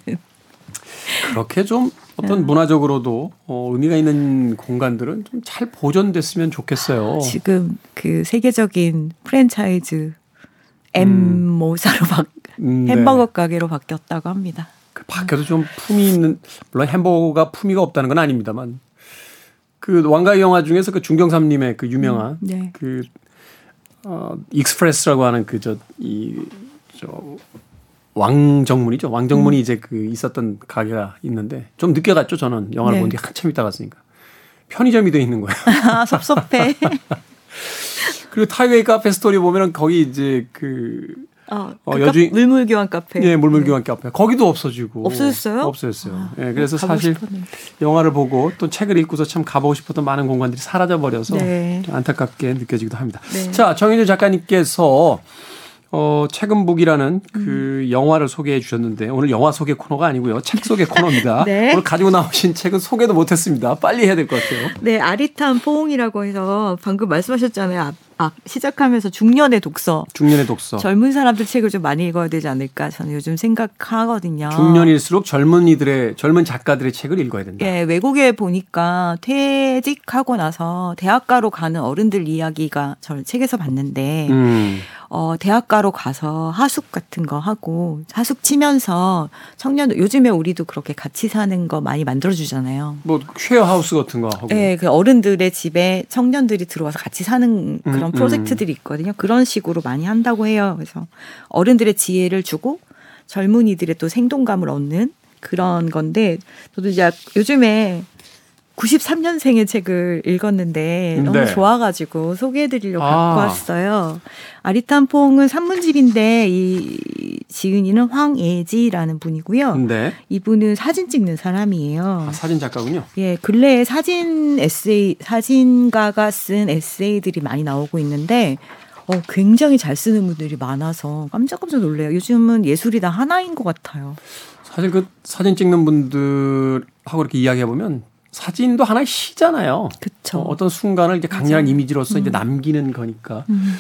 그렇게 좀 어떤 네. 문화적으로도 어, 의미가 있는 공간들은 좀 잘 보존됐으면 좋겠어요. 지금 그 세계적인 프랜차이즈 M모사로 막 음, 네. 햄버거 가게로 바뀌었다고 합니다. 그 밖에도 좀 품이 있는 물론 햄버거가 품위가 없다는 건 아닙니다만 그 왕가위 영화 중에서 그 중경삼림의 그 유명한 네. 그 어, express라고 하는 그 저 이 저 왕정문이죠. 왕정문이 이제 그 있었던 가게가 있는데 좀 늦게 갔죠. 저는 영화를 네. 본뒤 한참 있다 갔으니까 편의점이 돼 있는 거예요. 아 섭섭해. 그리고 타이페이 카페 스토리 보면은 거기 이제 그 어, 어, 그 여주인- 카- 물물 교환 카페. 예, 물물 교환 카페. 거기도 없어지고. 네. 없어졌어요? 없어졌어요. 예, 그래서 사실 싶었는데. 영화를 보고 또 책을 읽고서 참 가보고 싶었던 많은 공간들이 사라져 버려서 네. 안타깝게 느껴지기도 합니다. 네. 자, 정현주 작가님께서 어, 책은 Book이라는 음. 그 영화를 소개해 주셨는데 오늘 영화 소개 코너가 아니고요. 책 소개 코너입니다. 네. 오늘 가지고 나오신 책은 소개도 못 했습니다. 빨리 해야 될 것 같아요. 네, 아리탄 포옹이라고 해서 방금 말씀하셨잖아요. 아, 아, 시작하면서 중년의 독서. 중년의 독서. 젊은 사람들 책을 좀 많이 읽어야 되지 않을까 저는 요즘 생각하거든요. 중년일수록 젊은이들의 젊은 작가들의 책을 읽어야 된다. 예, 외국에 보니까 퇴직하고 나서 대학가로 가는 어른들 이야기가 저 책에서 봤는데 음. 어, 대학가로 가서 하숙 같은 거 하고 하숙 치면서 청년 요즘에 우리도 그렇게 같이 사는 거 많이 만들어 주잖아요. 뭐 쉐어 하우스 같은 거 하고. 네, 그 어른들의 집에 청년들이 들어와서 같이 사는 그런 음, 프로젝트들이 있거든요. 그런 식으로 많이 한다고 해요. 그래서 어른들의 지혜를 주고 젊은이들의 또 생동감을 얻는 그런 건데 저도 이제 요즘에 93년생의 책을 읽었는데 너무 네. 좋아가지고 소개해드리려고 아. 갖고 왔어요. 아리탄 퐁은 산문집인데 이 지은이는 황예지라는 분이고요. 네. 이분은 사진 찍는 사람이에요. 아, 사진 작가군요. 예, 근래에 사진 에세이, 사진가가 쓴 에세이들이 많이 나오고 있는데, 어, 굉장히 잘 쓰는 분들이 많아서 깜짝깜짝 놀래요. 요즘은 예술이 다 하나인 것 같아요. 사실 그 사진 찍는 분들하고 이렇게 이야기해 보면 사진도 하나의 시잖아요. 그쵸. 어, 떤 순간을 이제 강렬한 이미지로서 이제 남기는 거니까. 음.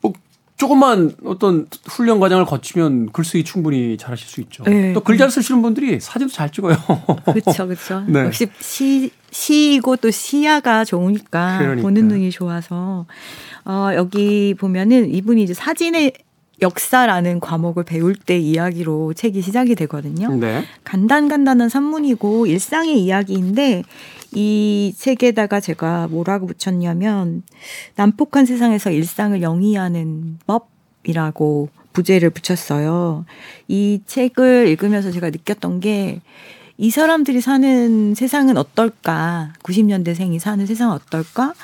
뭐 조금만 어떤 훈련 과정을 거치면 글쓰기 충분히 잘하실 수 있죠. 네. 또글 잘 쓰시는 분들이 사진도 잘 찍어요. 그렇죠, 그렇죠. 네. 역시 시 시이고 또 시야가 좋으니까 그러니까요. 보는 눈이 좋아서 어, 여기 보면은 이분이 이제 사진의 역사라는 과목을 배울 때 이야기로 책이 시작이 되거든요. 네. 간단간단한 산문이고 일상의 이야기인데 이 책에다가 제가 뭐라고 붙였냐면 난폭한 세상에서 일상을 영위하는 법이라고 부제를 붙였어요. 이 책을 읽으면서 제가 느꼈던 게 이 사람들이 사는 세상은 어떨까? 90년대생이 사는 세상은 어떨까?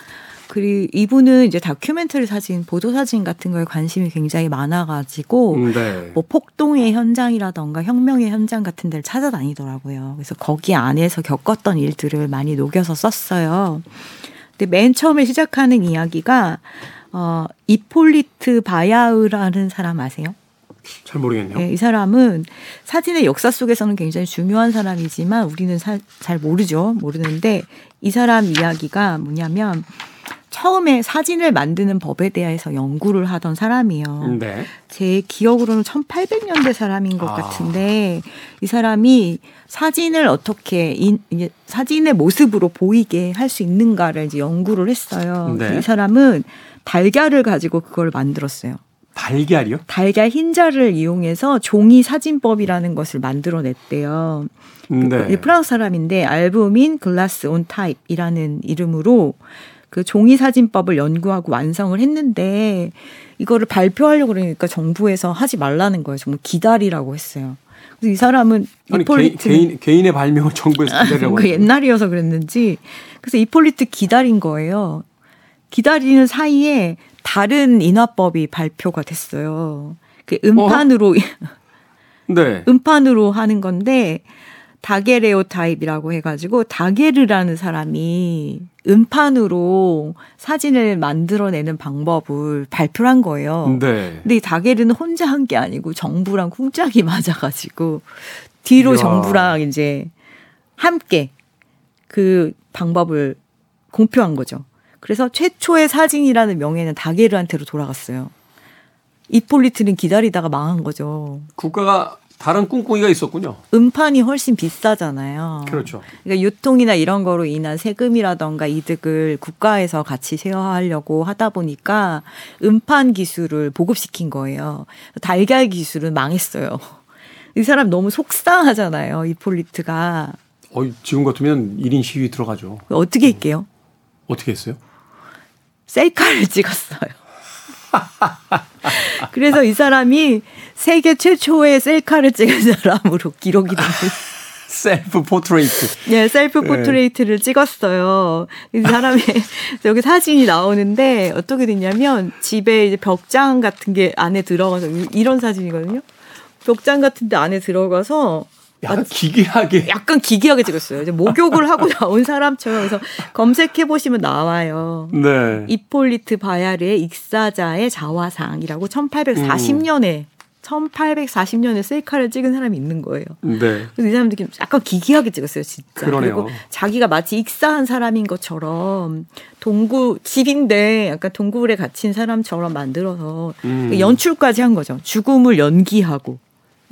그리고 이분은 이제 다큐멘터리 사진, 보도 사진 같은 거에 관심이 굉장히 많아가지고 네. 뭐 폭동의 현장이라던가 혁명의 현장 같은 데를 찾아다니더라고요. 그래서 거기 안에서 겪었던 일들을 많이 녹여서 썼어요. 근데 맨 처음에 시작하는 이야기가 어 이폴리트 바야흐라는 사람 아세요? 잘 모르겠네요. 네, 이 사람은 사진의 역사 속에서는 굉장히 중요한 사람이지만 우리는 사- 잘 모르죠. 모르는데 이 사람 이야기가 뭐냐면 처음에 사진을 만드는 법에 대해서 연구를 하던 사람이에요. 네. 제 기억으로는 1800년대 사람인 것 아. 같은데 이 사람이 사진을 어떻게 인, 사진의 모습으로 보이게 할 수 있는가를 이제 연구를 했어요. 네. 이 사람은 달걀을 가지고 그걸 만들었어요. 달걀이요? 달걀 흰자를 이용해서 종이 사진법이라는 것을 만들어냈대요. 네. 이 프랑스 사람인데 알부민 글라스 온 타입이라는 이름으로 그 종이 사진법을 연구하고 완성을 했는데 이거를 발표하려고 그러니까 정부에서 하지 말라는 거예요. 정말 기다리라고 했어요. 그래서 이 사람은 아니 이폴리트 개인, 개인 의 발명을 정부에서 기다리라고 그 옛날이어서 그랬는지 그래서 이폴리트 기다린 거예요. 기다리는 사이에 다른 인화법이 발표가 됐어요. 그 음판으로 네. 음판으로 하는 건데 다게레오 타입이라고 해가지고 다게르라는 사람이 음판으로 사진을 만들어내는 방법을 발표를 한 거예요. 네. 근데 이 다게르는 혼자 한 게 아니고 정부랑 쿵짝이 맞아가지고 뒤로 이야. 정부랑 이제 함께 그 방법을 공표한 거죠. 그래서 최초의 사진이라는 명예는 다게르한테로 돌아갔어요. 이폴리트는 기다리다가 망한 거죠. 국가가 다른 꿍꿍이가 있었군요. 음판이 훨씬 비싸잖아요. 그렇죠. 그러니까 유통이나 이런 거로 인한 세금이라던가 이득을 국가에서 같이 쉐어하려고 하다 보니까 음판 기술을 보급시킨 거예요. 달걀 기술은 망했어요. 이 사람 너무 속상하잖아요. 이폴리트가. 어, 지금 같으면 1인 시위 들어가죠. 어떻게 할게요? 어떻게 했어요? 셀카를 찍었어요. 그래서 이 사람이 세계 최초의 셀카를 찍은 사람으로 기록이 됩니다. self portrait. 네, self portrait를 찍었어요. 이 사람의 여기 사진이 나오는데 어떻게 됐냐면 집에 이제 벽장 같은 게 안에 들어가서 이런 사진이거든요. 벽장 같은 데 안에 들어가서 약간 기괴하게. 약간 기괴하게 찍었어요. 이제 목욕을 하고 나온 사람처럼 그래서 검색해 보시면 나와요. 네. 이폴리트 바야르의 익사자의 자화상이라고 1840년에 1840년에 셀카를 찍은 사람이 있는 거예요. 네. 그래서 이 사람들이 약간 기괴하게 찍었어요, 진짜. 그러네요. 리고 자기가 마치 익사한 사람인 것처럼 동구 집인데 약간 동굴에 갇힌 사람처럼 만들어서 음. 연출까지 한 거죠. 죽음을 연기하고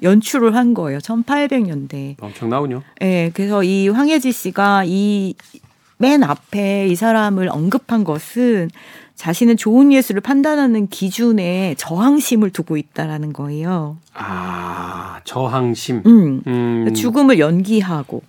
연출을 한 거예요. 1800년대. 엄청나군요. 예, 그래서 이 황혜지 씨가 이 맨 앞에 이 사람을 언급한 것은 자신은 좋은 예술을 판단하는 기준에 저항심을 두고 있다라는 거예요. 아, 저항심. 음. 음. 죽음을 연기하고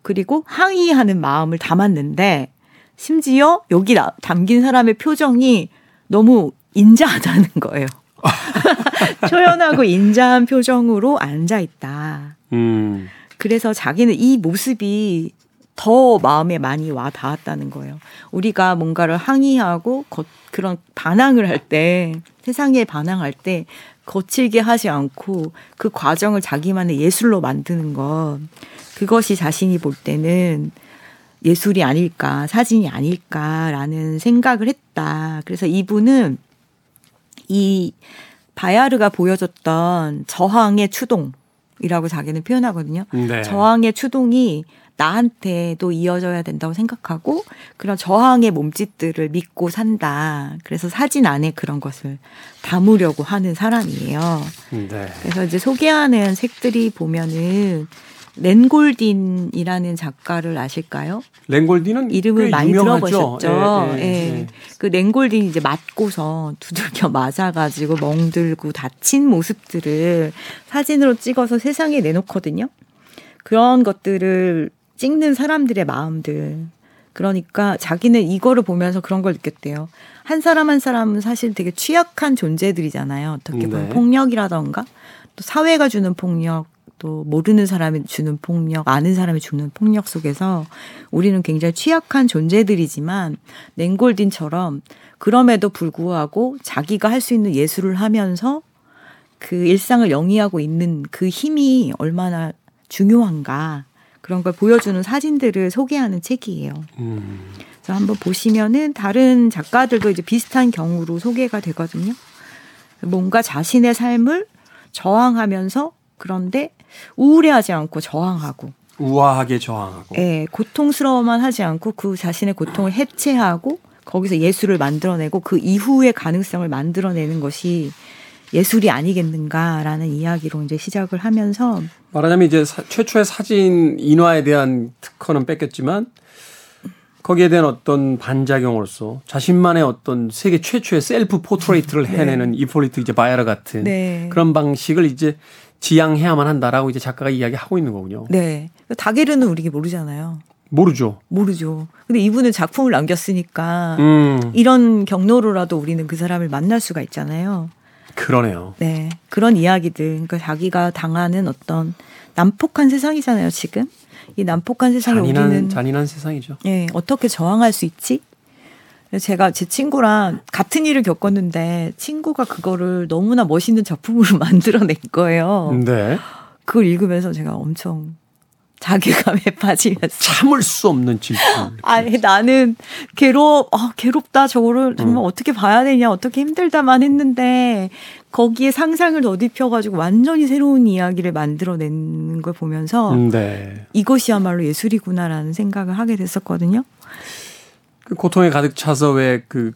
그리고 항의하는 마음을 담았는데 심지어 여기 나- 담긴 사람의 표정이 너무 인자하다는 거예요. 초연하고 인자한 표정으로 앉아 있다. 음. 그래서 자기는 이 모습이 더 마음에 많이 와 닿았다는 거예요. 우리가 뭔가를 항의하고 거- 그런 반항을 할 때, 세상에 반항할 때 거칠게 하지 않고 그 과정을 자기만의 예술로 만드는 것, 그것이 자신이 볼 때는 예술이 아닐까, 사진이 아닐까라는 생각을 했다. 그래서 이분은 이 바야르가 보여줬던 저항의 추동이라고 자기는 표현하거든요. 네. 저항의 추동이 나한테도 이어져야 된다고 생각하고 그런 저항의 몸짓들을 믿고 산다. 그래서 사진 안에 그런 것을 담으려고 하는 사람이에요. 네. 그래서 이제 소개하는 색들이 보면은 렌골딘이라는 작가를 아실까요? 랭골디는 이름을 꽤 많이 유명하죠. 들어보셨죠. 예, 예, 예. 예. 그 랭골딘이 이제 맞고서 두들겨 맞아가지고 멍들고 다친 모습들을 사진으로 찍어서 세상에 내놓거든요. 그런 것들을 찍는 사람들의 마음들. 그러니까 자기는 이거를 보면서 그런 걸 느꼈대요. 한 사람 한 사람은 사실 되게 취약한 존재들이잖아요. 어떻게 보면 네. 폭력이라던가 또 사회가 주는 폭력 또 모르는 사람이 주는 폭력, 아는 사람이 주는 폭력 속에서 우리는 굉장히 취약한 존재들이지만 냉골딘처럼 그럼에도 불구하고 자기가 할 수 있는 예술을 하면서 그 일상을 영위하고 있는 그 힘이 얼마나 중요한가 그런 걸 보여주는 사진들을 소개하는 책이에요. 음. 그래서 한번 보시면은 다른 작가들도 이제 비슷한 경우로 소개가 되거든요. 뭔가 자신의 삶을 저항하면서 그런데 우울해하지 않고 저항하고, 우아하게 저항하고. 예, 고통스러워만 하지 않고 그 자신의 고통을 해체하고 거기서 예술을 만들어내고 그 이후의 가능성을 만들어내는 것이 예술이 아니겠는가라는 이야기로 이제 시작을 하면서 말하자면 이제 사- 최초의 사진 인화에 대한 특허는 뺏겼지만 거기에 대한 어떤 반작용으로서 자신만의 어떤 세계 최초의 self portrait를 해내는 이폴리트 이제 바야르 같은 네. 그런 방식을 이제 지향해야만 한다라고 이제 작가가 이야기하고 있는 거군요. 네 다게르는 우리가 모르잖아요. 모르죠. 모르죠. 근데 이분은 작품을 남겼으니까 음, 이런 경로로라도 우리는 그 사람을 만날 수가 있잖아요. 그러네요. 네. 그런 이야기들. 그러니까 자기가 당하는 어떤 난폭한 세상이잖아요, 지금. 이 난폭한 세상에 잔인한 우리는 잔인한 세상이죠. 예, 어떻게 저항할 수 있지? 제가 제 친구랑 같은 일을 겪었는데 친구가 그거를 너무나 멋있는 작품으로 만들어낸 거예요. 네. 그걸 읽으면서 제가 엄청 자괴감에 빠지면서 참을 수 없는 질투. 아니 나는 괴롭 아 괴롭다 저거를 정말 음. 어떻게 봐야 되냐 어떻게 힘들다만 했는데 거기에 상상을 더딥혀 가지고 완전히 새로운 이야기를 만들어낸 걸 보면서 네. 이것이야말로 예술이구나라는 생각을 하게 됐었거든요. 그 고통에 가득 차서 왜 그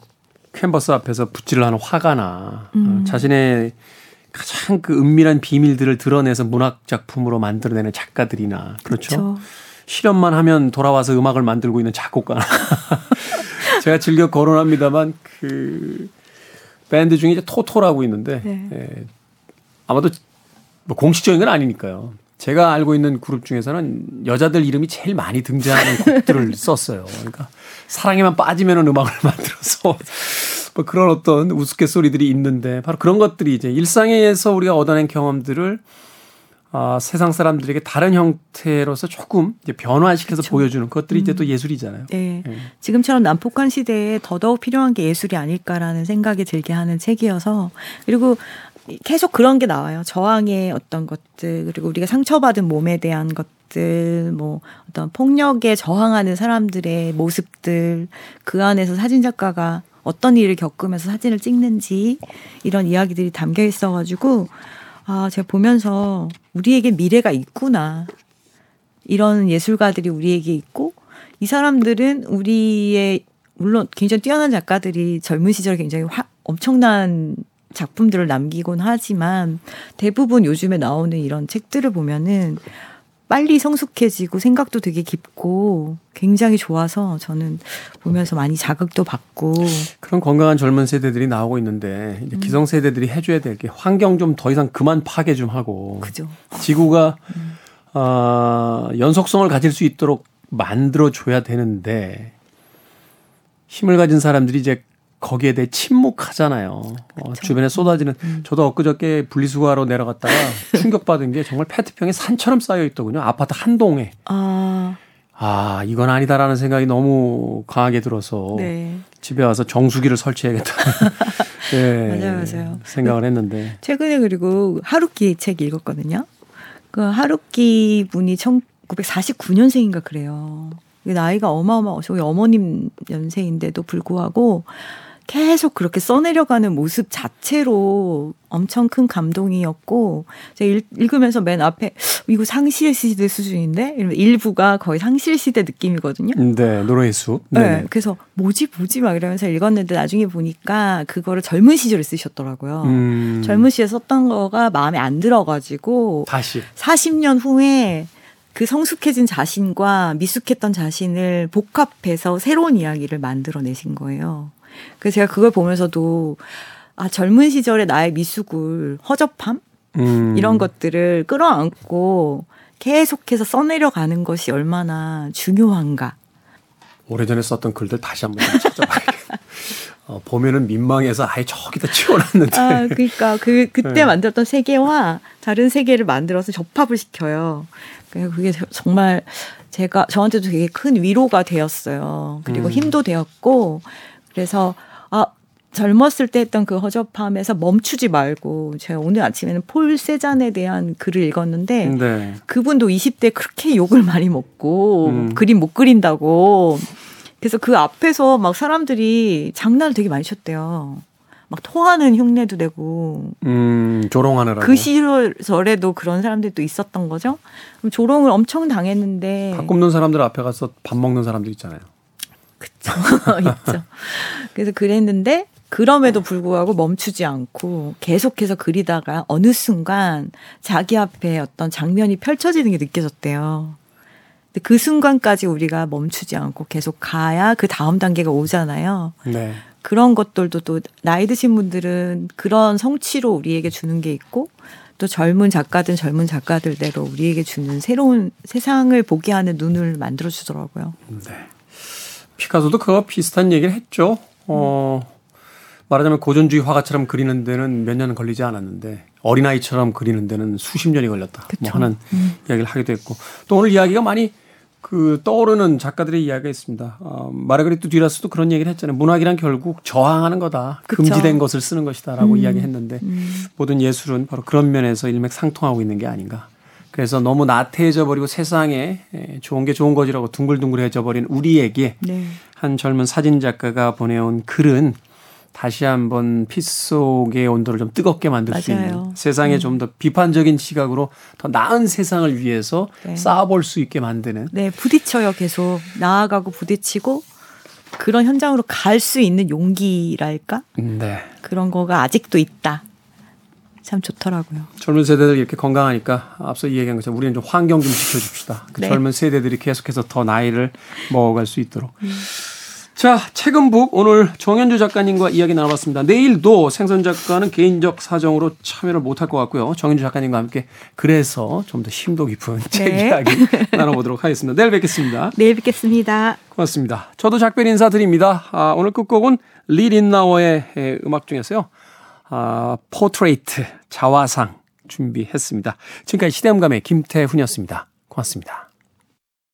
캔버스 앞에서 붓질을 하는 화가나 음. 어, 자신의 가장 그 은밀한 비밀들을 드러내서 문학 작품으로 만들어내는 작가들이나 그렇죠. 그렇죠. 실험만 하면 돌아와서 음악을 만들고 있는 작곡가. 제가 즐겨 거론합니다만 그 밴드 중에 이제 토토라고 있는데 네. 예, 아마도 뭐 공식적인 건 아니니까요. 제가 알고 있는 그룹 중에서는 여자들 이름이 제일 많이 등장하는 곡들을 썼어요. 그러니까 사랑에만 빠지면은 음악을 만들어서 뭐 그런 어떤 우스갯소리들이 있는데 바로 그런 것들이 이제 일상에서 우리가 얻어낸 경험들을 아, 세상 사람들에게 다른 형태로서 조금 이제 변화시켜서 보여주는 그것들이 이제 또 예술이잖아요. 네. 예. 지금처럼 난폭한 시대에 더더욱 필요한 게 예술이 아닐까라는 생각이 들게 하는 책이어서 그리고 계속 그런 게 나와요. 저항의 어떤 것들 그리고 우리가 상처받은 몸에 대한 것들 뭐 어떤 폭력에 저항하는 사람들의 모습들 그 안에서 사진 작가가 어떤 일을 겪으면서 사진을 찍는지 이런 이야기들이 담겨 있어가지고 아 제가 보면서 우리에게 미래가 있구나 이런 예술가들이 우리에게 있고 이 사람들은 우리의 물론 굉장히 뛰어난 작가들이 젊은 시절에 굉장히 화, 엄청난 작품들을 남기곤 하지만 대부분 요즘에 나오는 이런 책들을 보면은 빨리 성숙해지고 생각도 되게 깊고 굉장히 좋아서 저는 보면서 많이 자극도 받고 그런 건강한 젊은 세대들이 나오고 있는데 음. 이제 기성 세대들이 해줘야 될 게 환경 좀 더 이상 그만 파괴 좀 하고 그죠. 지구가 음. 어, 연속성을 가질 수 있도록 만들어 줘야 되는데 힘을 가진 사람들이 이제 거기에 대해 침묵하잖아요. 어, 주변에 쏟아지는 음. 저도 엊그저께 분리수거하러 내려갔다가 충격받은 게 정말 페트병이 산처럼 쌓여 있더군요. 아파트 한 동에. 아, 아, 이건 아니다라는 생각이 너무 강하게 들어서 네. 집에 와서 정수기를 설치해야겠다. 네, 맞아요, 맞아요. 생각을 했는데. 최근에 그리고 하루키 책 읽었거든요. 그 하루키 분이 1949년생인가 그래요. 나이가 어마어마, 저희 어머님 연세인데도 불구하고 계속 그렇게 써내려가는 모습 자체로 엄청 큰 감동이었고 제가 읽, 읽으면서 맨 앞에 이거 상실 시대 수준인데 일부가 거의 상실 시대 느낌이거든요. 네, 노래의 숲. 네. 네. 그래서 뭐지 뭐지 막 이러면서 읽었는데 나중에 보니까 그거를 젊은 시절에 쓰셨더라고요. 음, 젊은 시절에 썼던 거가 마음에 안 들어가지고 다시. 40년 후에 그 성숙해진 자신과 미숙했던 자신을 복합해서 새로운 이야기를 만들어내신 거예요. 그래서 제가 그걸 보면서도 아 젊은 시절의 나의 미숙을 허접함 음, 이런 것들을 끌어안고 계속해서 써내려가는 것이 얼마나 중요한가. 오래전에 썼던 글들 다시 한번 좀 찾아봐야겠다. 어, 보면은 민망해서 아예 저기다 치워놨는데. 아, 그러니까 그 그때 네. 만들었던 세계와 다른 세계를 만들어서 접합을 시켜요. 그게 정말 제가 저한테도 되게 큰 위로가 되었어요. 그리고 음. 힘도 되었고 그래서 아 젊었을 때 했던 그 허접함에서 멈추지 말고 제가 오늘 아침에는 폴 세잔에 대한 글을 읽었는데 네. 그분도 20대 그렇게 욕을 많이 먹고 음. 그림 못 그린다고 그래서 그 앞에서 막 사람들이 장난을 되게 많이 쳤대요. 막 토하는 흉내도 내고 음, 조롱하느라고. 그 시절에도 그런 사람들도 있었던 거죠. 그럼 조롱을 엄청 당했는데 밥 굽는 사람들 앞에 가서 밥 먹는 사람들 있잖아요. 그쵸 있죠. 그래서 그랬는데 그럼에도 불구하고 멈추지 않고 계속해서 그리다가 어느 순간 자기 앞에 어떤 장면이 펼쳐지는 게 느껴졌대요. 근데 그 순간까지 우리가 멈추지 않고 계속 가야 그 다음 단계가 오잖아요. 네. 그런 것들도 또 나이 드신 분들은 그런 성취로 우리에게 주는 게 있고 또 젊은 작가든 젊은 작가들대로 우리에게 주는 새로운 세상을 보게 하는 눈을 만들어 주더라고요. 네. 피카소도 그거 비슷한 얘기를 했죠. 어, 말하자면 고전주의 화가처럼 그리는 데는 몇 년 걸리지 않았는데 어린아이처럼 그리는 데는 수십 년이 걸렸다. 뭐 그쵸. 하는 이야기를 하기도 했고 또 오늘 이야기가 많이 그 떠오르는 작가들의 이야기가 있습니다. 어, 마르가리트 듀라스도 그런 얘기를 했잖아요. 문학이란 결국 저항하는 거다. 그쵸. 음. 금지된 것을 쓰는 것이다라고 이야기했는데 모든 예술은 바로 그런 면에서 일맥상통하고 있는 게 아닌가. 그래서 너무 나태해져 버리고 세상에 에, 좋은 게 좋은 거지라고 둥글둥글해져 버린 우리에게 네. 한 젊은 사진 작가가 보내온 글은 다시 한번 피 속의 온도를 좀 뜨겁게 만들 수 맞아요. 있는 세상에 좀더 비판적인 시각으로 더 나은 세상을 위해서 네. 쌓아볼 수 있게 만드는 네, 부딪혀요, 계속. 나아가고 부딪히고 그런 현장으로 갈 수 있는 용기랄까? 네. 그런 거가 아직도 있다. 참 좋더라고요. 젊은 세대들 이렇게 건강하니까 앞서 이야기한 것처럼 우리는 좀 환경 좀 지켜줍시다. 그 네. 젊은 세대들이 계속해서 더 나이를 먹어갈 수 있도록. 자, 책은북 오늘 정현주 작가님과 이야기 나눠봤습니다. 내일도 생선 작가는 개인적 사정으로 참여를 못할 것 같고요. 정현주 작가님과 함께 그래서 좀 더 심도 깊은 책 네. 이야기 나눠보도록 하겠습니다. 내일 뵙겠습니다. 내일 뵙겠습니다. 고맙습니다. 저도 작별 인사드립니다. 아, 오늘 끝곡은 리린나워의 에, 음악 중에서요. 아, 포트레이트, 자화상 준비했습니다. 지금까지 시대음감의 김태훈이었습니다. 고맙습니다.